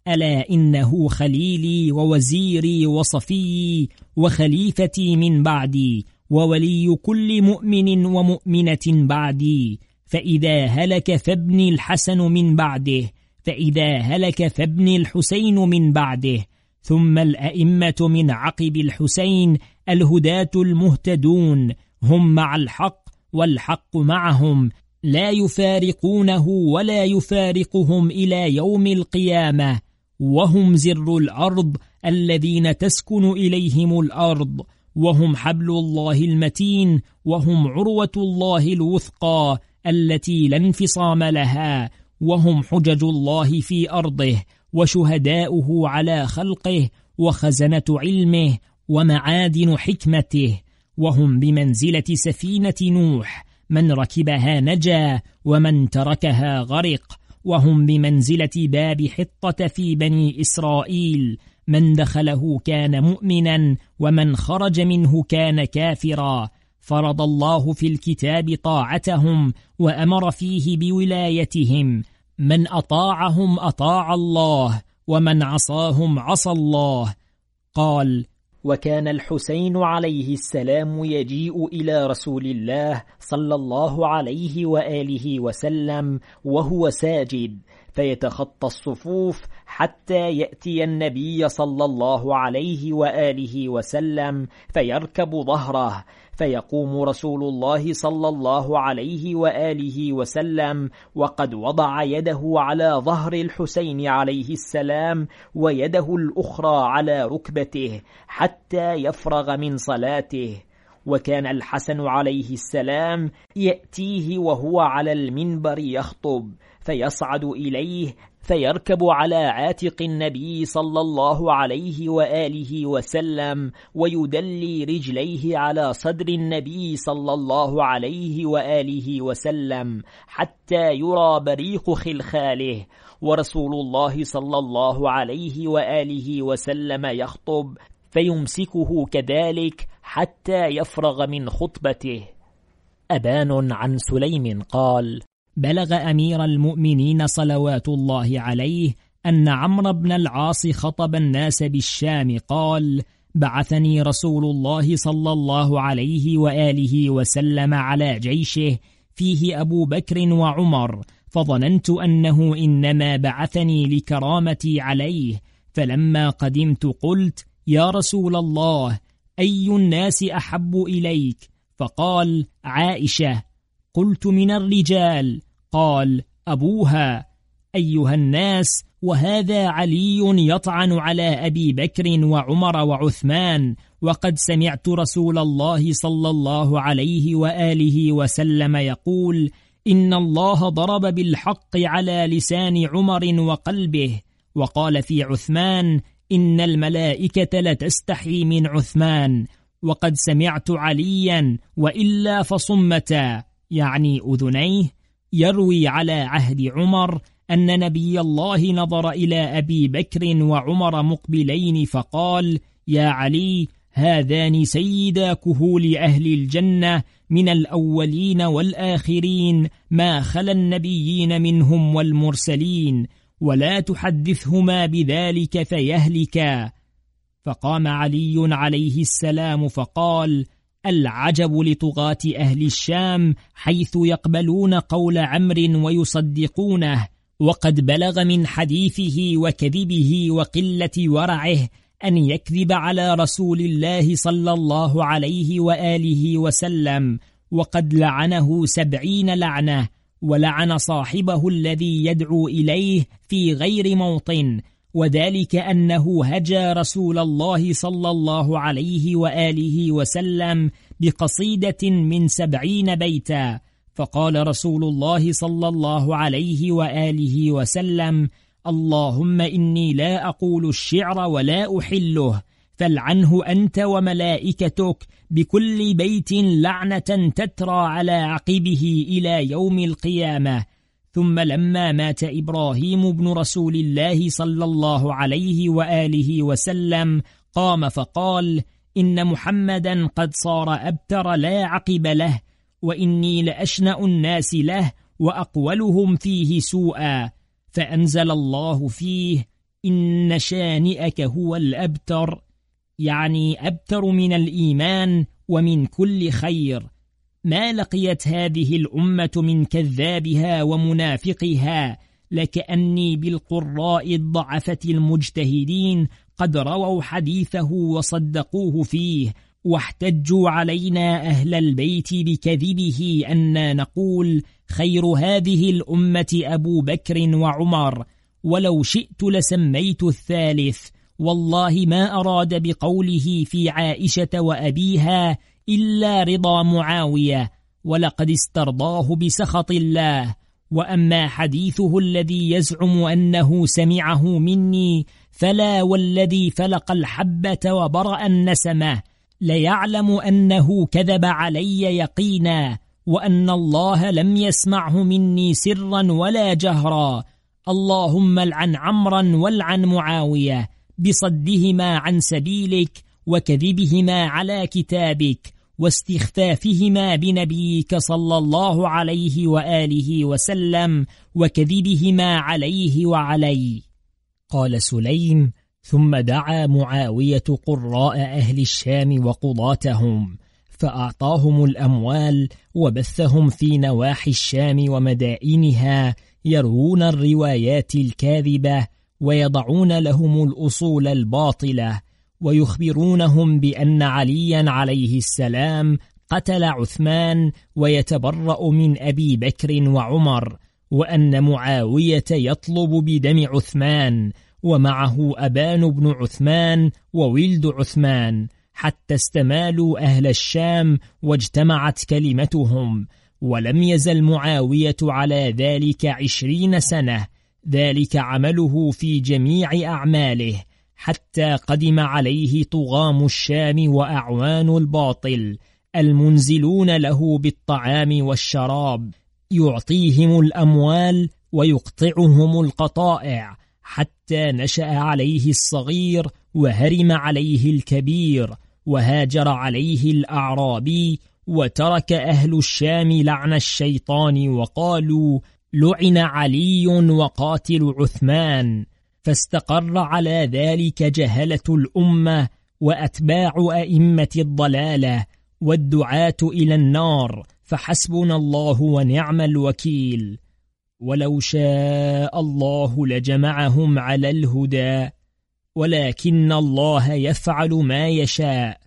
ألا إنه خليلي ووزيري وصفيي وخليفتي من بعدي. وولي كل مؤمن ومؤمنة بعدي. فإذا هلك فابني الحسن من بعده فإذا هلك فابني الحسين من بعده. ثم الأئمة من عقب الحسين الهداة المهتدون هم مع الحق والحق معهم. لا يفارقونه ولا يفارقهم إلى يوم القيامة. وهم زر الأرض الذين تسكن إليهم الأرض. وهم حبل الله المتين وهم عروة الله الوثقى التي لا انفصام لها وهم حجج الله في أرضه وشهداؤه على خلقه وخزنة علمه ومعادن حكمته وهم بمنزلة سفينة نوح من ركبها نجا ومن تركها غرق وهم بمنزلة باب حطة في بني إسرائيل من دخله كان مؤمنا ومن خرج منه كان كافرا. فرض الله في الكتاب طاعتهم وأمر فيه بولايتهم. من أطاعهم أطاع الله ومن عصاهم عصى الله. قال وكان الحسين عليه السلام يجيء إلى رسول الله صلى الله عليه وآله وسلم وهو ساجد فيتخطى الصفوف حتى يأتي النبي صلى الله عليه وآله وسلم فيركب ظهره فيقوم رسول الله صلى الله عليه وآله وسلم وقد وضع يده على ظهر الحسين عليه السلام ويده الأخرى على ركبته حتى يفرغ من صلاته. وكان الحسن عليه السلام يأتيه وهو على المنبر يخطب فيصعد إليه فيركب على عاتق النبي صلى الله عليه وآله وسلم ويدلي رجليه على صدر النبي صلى الله عليه وآله وسلم حتى يرى بريق خلخاله. ورسول الله صلى الله عليه وآله وسلم يخطب فيمسكه كذلك حتى يفرغ من خطبته. أبان عن سليم قال بلغ أمير المؤمنين صلوات الله عليه أن عمرو بن العاص خطب الناس بالشام قال بعثني رسول الله صلى الله عليه وآله وسلم على جيشه فيه أبو بكر وعمر فظننت أنه إنما بعثني لكرامتي عليه فلما قدمت قلت يا رسول الله أي الناس أحب إليك؟ فقال عائشة. قلت من الرجال. قال أبوها أيها الناس وهذا علي يطعن على أبي بكر وعمر وعثمان وقد سمعت رسول الله صلى الله عليه وآله وسلم يقول إن الله ضرب بالحق على لسان عمر وقلبه وقال في عثمان إن الملائكة لتستحي من عثمان وقد سمعت عليا وإلا فصمتا يعني أذنيه يروي على عهد عمر أن نبي الله نظر إلى أبي بكر وعمر مقبلين فقال يا علي هذان سيدا كهول أهل الجنة من الأولين والآخرين ما خلا النبيين منهم والمرسلين ولا تحدثهما بذلك فيهلكا فقام علي عليه السلام فقال العجب لطغاة أهل الشام حيث يقبلون قول عمر ويصدقونه وقد بلغ من حديثه وكذبه وقلة ورعه أن يكذب على رسول الله صلى الله عليه وآله وسلم وقد لعنه سبعين لعنة ولعن صاحبه الذي يدعو إليه في غير موطن وذلك أنه هجى رسول الله صلى الله عليه وآله وسلم بقصيدة من سبعين بيتا. فقال رسول الله صلى الله عليه وآله وسلم اللهم إني لا أقول الشعر ولا أحله فالعنه أنت وملائكتك بكل بيت لعنة تترى على عقبه إلى يوم القيامة. ثم لما مات إبراهيم بن رسول الله صلى الله عليه وآله وسلم قام فقال إن محمدا قد صار أبتر لا عقب له وإني لأشنأ الناس له وأقولهم فيه سوءا فأنزل الله فيه إن شانئك هو الأبتر يعني أبتر من الإيمان ومن كل خير. ما لقيت هذه الأمة من كذابها ومنافقها لكأني بالقراء الضعفة المجتهدين قد رووا حديثه وصدقوه فيه واحتجوا علينا أهل البيت بكذبه أن نقول خير هذه الأمة أبو بكر وعمر ولو شئت لسميت الثالث والله ما أراد بقوله في عائشة وأبيها إلا رضا معاوية ولقد استرضاه بسخط الله. وأما حديثه الذي يزعم أنه سمعه مني فلا والذي فلق الحبة وبرأ النسمة. ليعلم أنه كذب علي يقينا وأن الله لم يسمعه مني سرا ولا جهرا. اللهم العن عمرا والعن معاوية بصدهما عن سبيلك وكذبهما على كتابك. واستخفافهما بنبيك صلى الله عليه وآله وسلم وكذبهما عليه وعلي قال سليم ثم دعا معاوية قراء أهل الشام وقضاتهم فأعطاهم الأموال وبثهم في نواحي الشام ومدائنها يروون الروايات الكاذبة ويضعون لهم الأصول الباطلة ويخبرونهم بأن عليا عليه السلام قتل عثمان ويتبرأ من أبي بكر وعمر وأن معاوية يطلب بدم عثمان ومعه أبان بن عثمان وولد عثمان حتى استمالوا أهل الشام واجتمعت كلمتهم ولم يزل معاوية على ذلك عشرين سنة ذلك عمله في جميع أعماله. حتى قدم عليه طغام الشام وأعوان الباطل المنزلون له بالطعام والشراب. يعطيهم الأموال ويقطعهم القطائع حتى نشأ عليه الصغير وهرم عليه الكبير وهاجر عليه الأعرابي وترك أهل الشام لعن الشيطان وقالوا لعن علي وقاتل عثمان. فاستقر على ذلك جهلة الأمة وأتباع أئمة الضلالة والدعاة إلى النار فحسبنا الله ونعم الوكيل. ولو شاء الله لجمعهم على الهدى ولكن الله يفعل ما يشاء.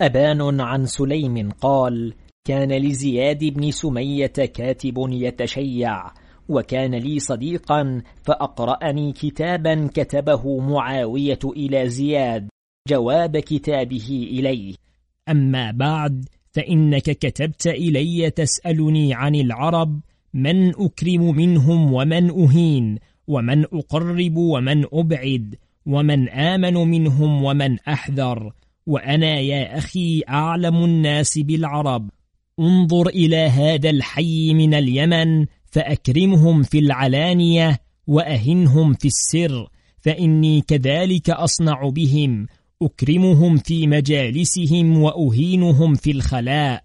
أبان عن سليم قال كان لزياد بن سمية كاتب يتشيع وكان لي صديقا فأقرأني كتابا كتبه معاوية إلى زياد جواب كتابه إليه. أما بعد فإنك كتبت إلي تسألني عن العرب من أكرم منهم ومن أهين ومن أقرب ومن أبعد ومن آمن منهم ومن أحذر وأنا يا أخي أعلم الناس بالعرب. انظر إلى هذا الحي من اليمن فأكرمهم في العلانية وأهنهم في السر فإني كذلك أصنع بهم أكرمهم في مجالسهم وأهينهم في الخلاء.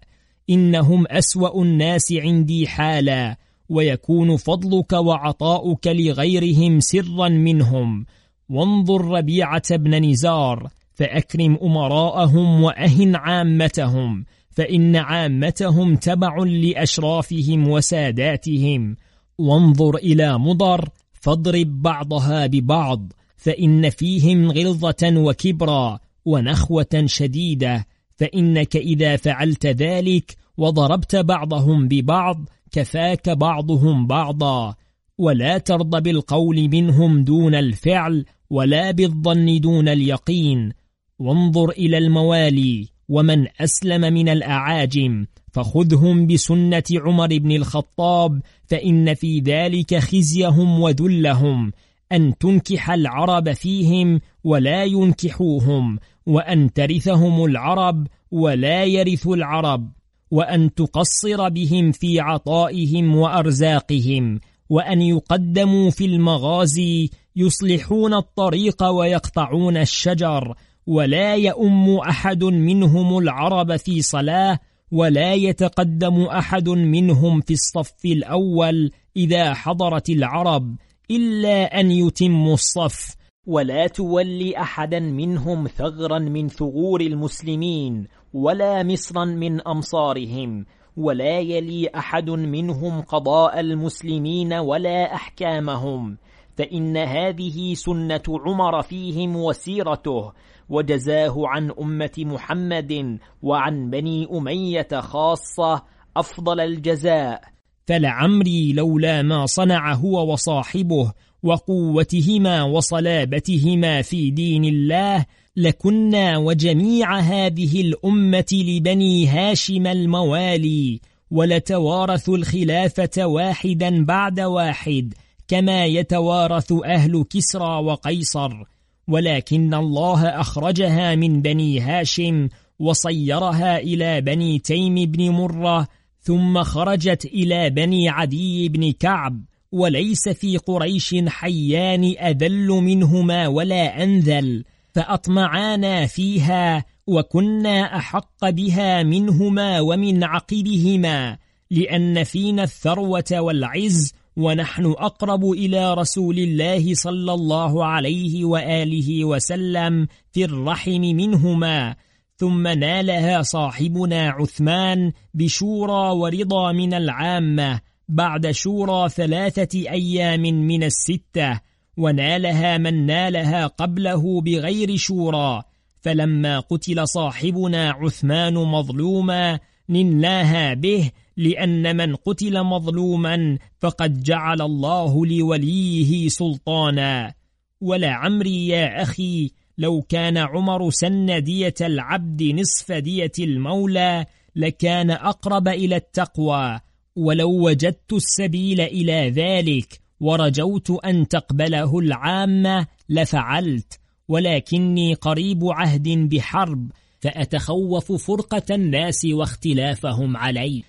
إنهم أسوأ الناس عندي حالا ويكون فضلك وعطاؤك لغيرهم سرا منهم. وانظر ربيعة بن نزار فأكرم أمراءهم وأهن عامتهم. فإن عامتهم تبع لأشرافهم وساداتهم. وانظر إلى مضر فاضرب بعضها ببعض فإن فيهم غلظة وكبرا ونخوة شديدة. فإنك إذا فعلت ذلك وضربت بعضهم ببعض كفاك بعضهم بعضا. ولا ترضى بالقول منهم دون الفعل ولا بالظن دون اليقين. وانظر إلى الموالي ومن أسلم من الأعاجم فخذهم بسنة عمر بن الخطاب فإن في ذلك خزيهم وذلهم أن تنكح العرب فيهم ولا ينكحوهم وأن ترثهم العرب ولا يرث العرب وأن تقصر بهم في عطائهم وأرزاقهم وأن يقدموا في المغازي يصلحون الطريق ويقطعون الشجر ولا يؤم أحد منهم العرب في صلاة ولا يتقدم أحد منهم في الصف الأول إذا حضرت العرب إلا أن يتموا الصف. ولا تولي أحدا منهم ثغرا من ثغور المسلمين ولا مصرا من أمصارهم ولا يلي أحد منهم قضاء المسلمين ولا أحكامهم. فإن هذه سنة عمر فيهم وسيرته وجزاه عن أمة محمد وعن بني أمية خاصة أفضل الجزاء. فلعمري لولا ما صنع هو وصاحبه وقوتهما وصلابتهما في دين الله لكنا وجميع هذه الأمة لبني هاشم الموالي ولتوارث الخلافة واحدا بعد واحد كما يتوارث أهل كسرى وقيصر. ولكن الله أخرجها من بني هاشم وصيرها إلى بني تيم بن مرة ثم خرجت إلى بني عدي بن كعب وليس في قريش حيان أذل منهما ولا أنذل فأطمعانا فيها وكنا أحق بها منهما ومن عقبهما لأن فينا الثروة والعز ونحن أقرب إلى رسول الله صلى الله عليه وآله وسلم في الرحم منهما. ثم نالها صاحبنا عثمان بشورى ورضا من العامة بعد شورى ثلاثة أيام من الستة ونالها من نالها قبله بغير شورى. فلما قتل صاحبنا عثمان مظلوما نناها به لأن من قتل مظلوما فقد جعل الله لوليه سلطانا. ولعمري يا أخي لو كان عمر سن دية العبد نصف دية المولى لكان أقرب إلى التقوى. ولو وجدت السبيل إلى ذلك ورجوت أن تقبله العامة لفعلت. ولكني قريب عهد بحرب فأتخوف فرقة الناس واختلافهم علي.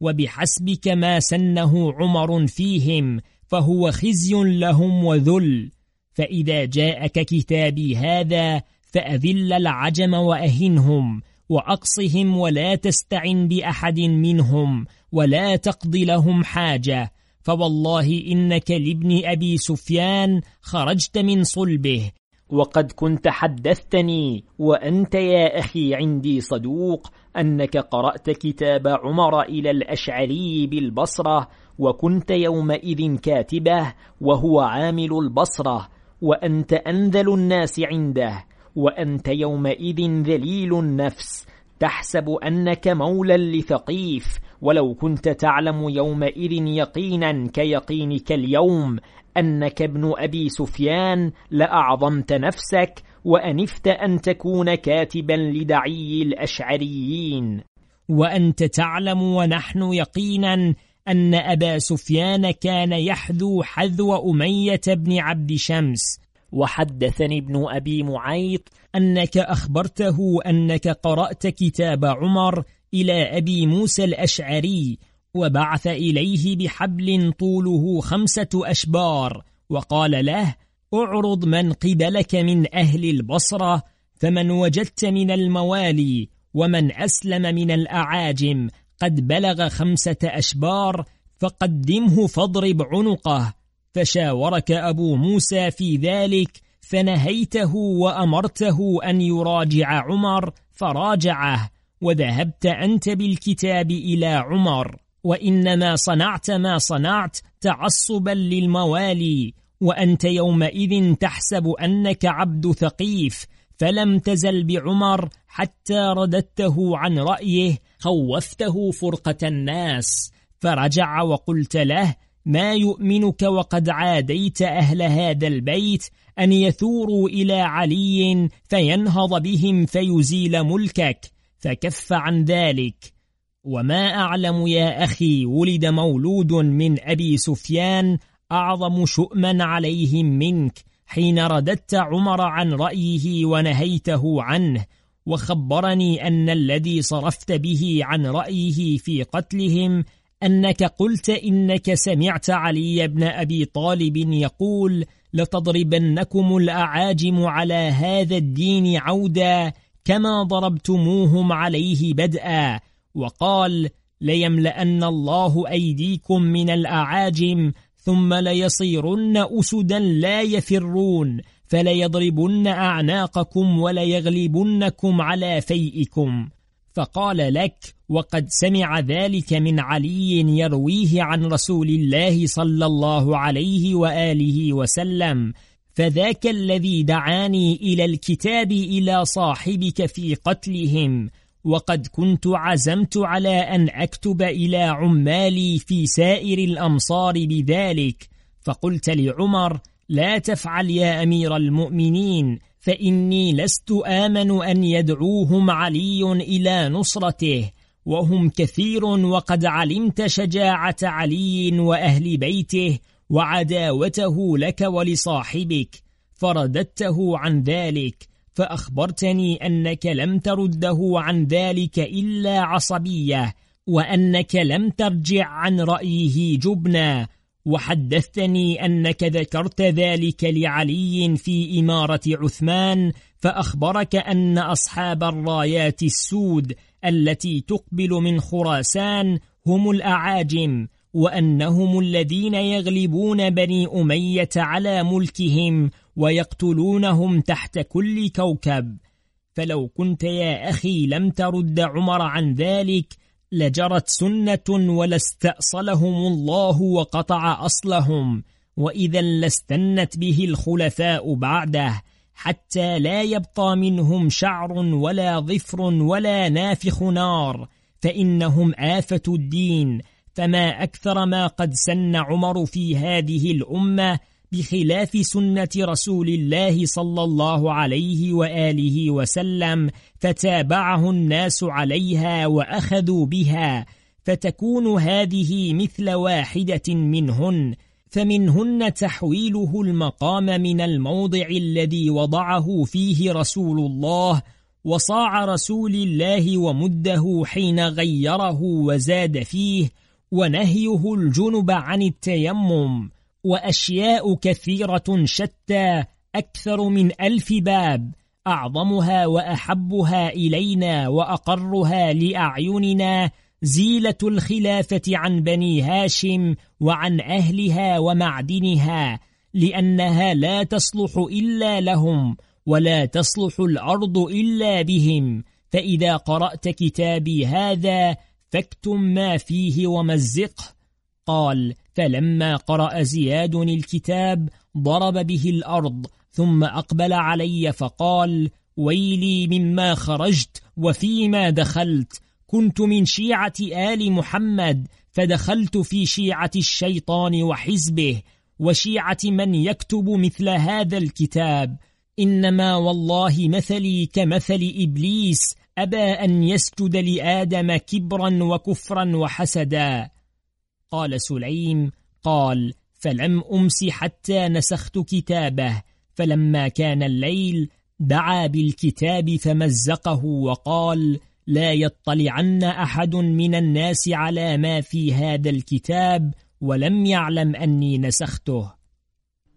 وبحسبك ما سنه عمر فيهم فهو خزي لهم وذل. فإذا جاءك كتابي هذا فأذل العجم وأهنهم وأقصهم ولا تستعن بأحد منهم ولا تقض لهم حاجة. فوالله إنك لابن أبي سفيان خرجت من صلبه. وقد كنت حدثتني وأنت يا أخي عندي صدوق أنك قرأت كتاب عمر إلى الأشعري بالبصرة وكنت يومئذ كاتبة وهو عامل البصرة وأنت أنذل الناس عنده وأنت يومئذ ذليل النفس تحسب أنك مولى لثقيف ولو كنت تعلم يومئذ يقينا كيقينك اليوم أنك ابن أبي سفيان لأعظمت نفسك وأنفت أن تكون كاتبا لدعي الأشعريين. وأنت تعلم ونحن يقينا أن أبا سفيان كان يحذو حذو أمية بن عبد شمس. وحدثني ابن أبي معيط أنك أخبرته أنك قرأت كتاب عمر إلى أبي موسى الأشعري وبعث إليه بحبل طوله خمسة أشبار وقال له أعرض من قبلك من أهل البصرة فمن وجدت من الموالي ومن أسلم من الأعاجم قد بلغ خمسة أشبار فقدمه فاضرب عنقه. فشاورك أبو موسى في ذلك فنهيته وأمرته أن يراجع عمر فراجعه. وذهبت أنت بالكتاب إلى عمر وإنما صنعت ما صنعت تعصبا للموالي. وأنت يومئذ تحسب أنك عبد ثقيف. فلم تزل بعمر حتى رددته عن رأيه خوفته فرقة الناس. فرجع وقلت له ما يؤمنك وقد عاديت أهل هذا البيت أن يثوروا إلى علي فينهض بهم فيزيل ملكك. فكف عن ذلك. وما أعلم يا أخي ولد مولود من أبي سفيان أعظم شؤما عليهم منك حين رددت عمر عن رأيه ونهيته عنه وخبرني أن الذي صرفت به عن رأيه في قتلهم أنك قلت إنك سمعت علي بن أبي طالب يقول لتضربنكم الأعاجم على هذا الدين عودا كما ضربتموهم عليه بدءا وقال ليملأن الله أيديكم من الأعاجم ثم ليصيرن أسدا لا يفرون فليضربن أعناقكم وليغلبنكم على فيئكم. فقال لك وقد سمع ذلك من علي يرويه عن رسول الله صلى الله عليه وآله وسلم. فذاك الذي دعاني إلى الكتاب إلى صاحبك في قتلهم. وقد كنت عزمت على أن أكتب إلى عمالي في سائر الأمصار بذلك فقلت لعمر لا تفعل يا أمير المؤمنين فإني لست آمن أن يدعوهم علي إلى نصرته وهم كثير وقد علمت شجاعة علي وأهل بيته وعداوته لك ولصاحبك فرددته عن ذلك فأخبرتني أنك لم ترده عن ذلك إلا عصبية وأنك لم ترجع عن رأيه جبنا وحدثتني أنك ذكرت ذلك لعلي في إمارة عثمان فأخبرك أن أصحاب الرايات السود التي تقبل من خراسان هم الأعاجم. وأنهم الذين يغلبون بني أمية على ملكهم ويقتلونهم تحت كل كوكب. فلو كنت يا أخي لم ترد عمر عن ذلك لجرت سنة ولاستأصلهم الله وقطع أصلهم. وإذا لاستنت به الخلفاء بعده حتى لا يبقى منهم شعر ولا ظفر ولا نافخ نار. فإنهم آفة الدين فما أكثر ما قد سن عمر في هذه الأمة بخلاف سنة رسول الله صلى الله عليه وآله وسلم فتابعه الناس عليها وأخذوا بها فتكون هذه مثل واحدة منهن فمنهن تحويله المقام من الموضع الذي وضعه فيه رسول الله وصاع رسول الله ومده حين غيره وزاد فيه ونهيه الجنب عن التيمم وأشياء كثيرة شتى أكثر من ألف باب أعظمها وأحبها إلينا وأقرها لأعيننا زيلة الخلافة عن بني هاشم وعن أهلها ومعدنها لأنها لا تصلح إلا لهم ولا تصلح الأرض إلا بهم فإذا قرأت كتابي هذا فاكتم ما فيه ومزقه قال فلما قرأ زياد الكتاب ضرب به الأرض ثم أقبل علي فقال ويلي مما خرجت وفيما دخلت. كنت من شيعة آل محمد فدخلت في شيعة الشيطان وحزبه وشيعة من يكتب مثل هذا الكتاب. إنما والله مثلي كمثل إبليس أبى أن يسجد لآدم كبرا وكفرا وحسدا. قال سليم قال فلم أمس حتى نسخت كتابه فلما كان الليل دعا بالكتاب فمزقه وقال لا يطلعن أحد من الناس على ما في هذا الكتاب ولم يعلم أني نسخته.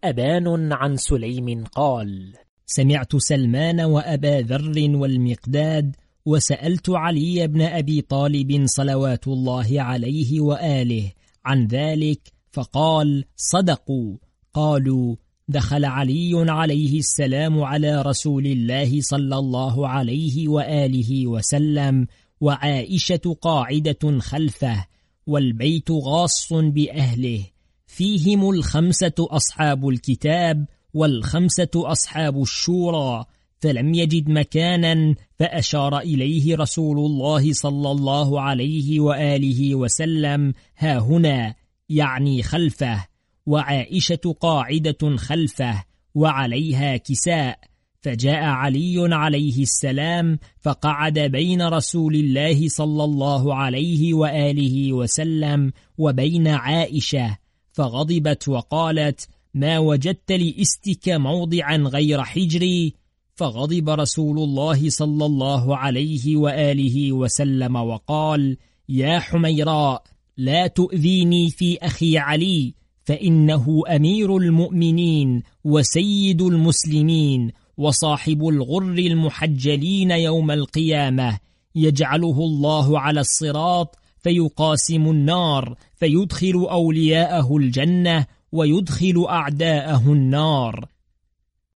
أبان عن سليم قال سمعت سلمان وأبا ذر والمقداد وسألت علي بن أبي طالب صلوات الله عليه وآله عن ذلك فقال صدقوا. قالوا دخل علي عليه السلام على رسول الله صلى الله عليه وآله وسلم وعائشة قاعدة خلفه والبيت غاص بأهله. فيهم الخمسة أصحاب الكتاب والخمسة أصحاب الشورى فلم يجد مكانا فأشار إليه رسول الله صلى الله عليه وآله وسلم ها هنا يعني خلفه وعائشة قاعدة خلفه وعليها كساء. فجاء علي عليه السلام فقعد بين رسول الله صلى الله عليه وآله وسلم وبين عائشة فغضبت وقالت ما وجدت لإستك موضعا غير حجري فغضب رسول الله صلى الله عليه وآله وسلم وقال يا حميراء لا تؤذيني في أخي علي فإنه أمير المؤمنين وسيد المسلمين وصاحب الغر المحجلين يوم القيامة. يجعله الله على الصراط فيقاسم النار فيدخل أولياءه الجنة ويدخل أعداءه النار.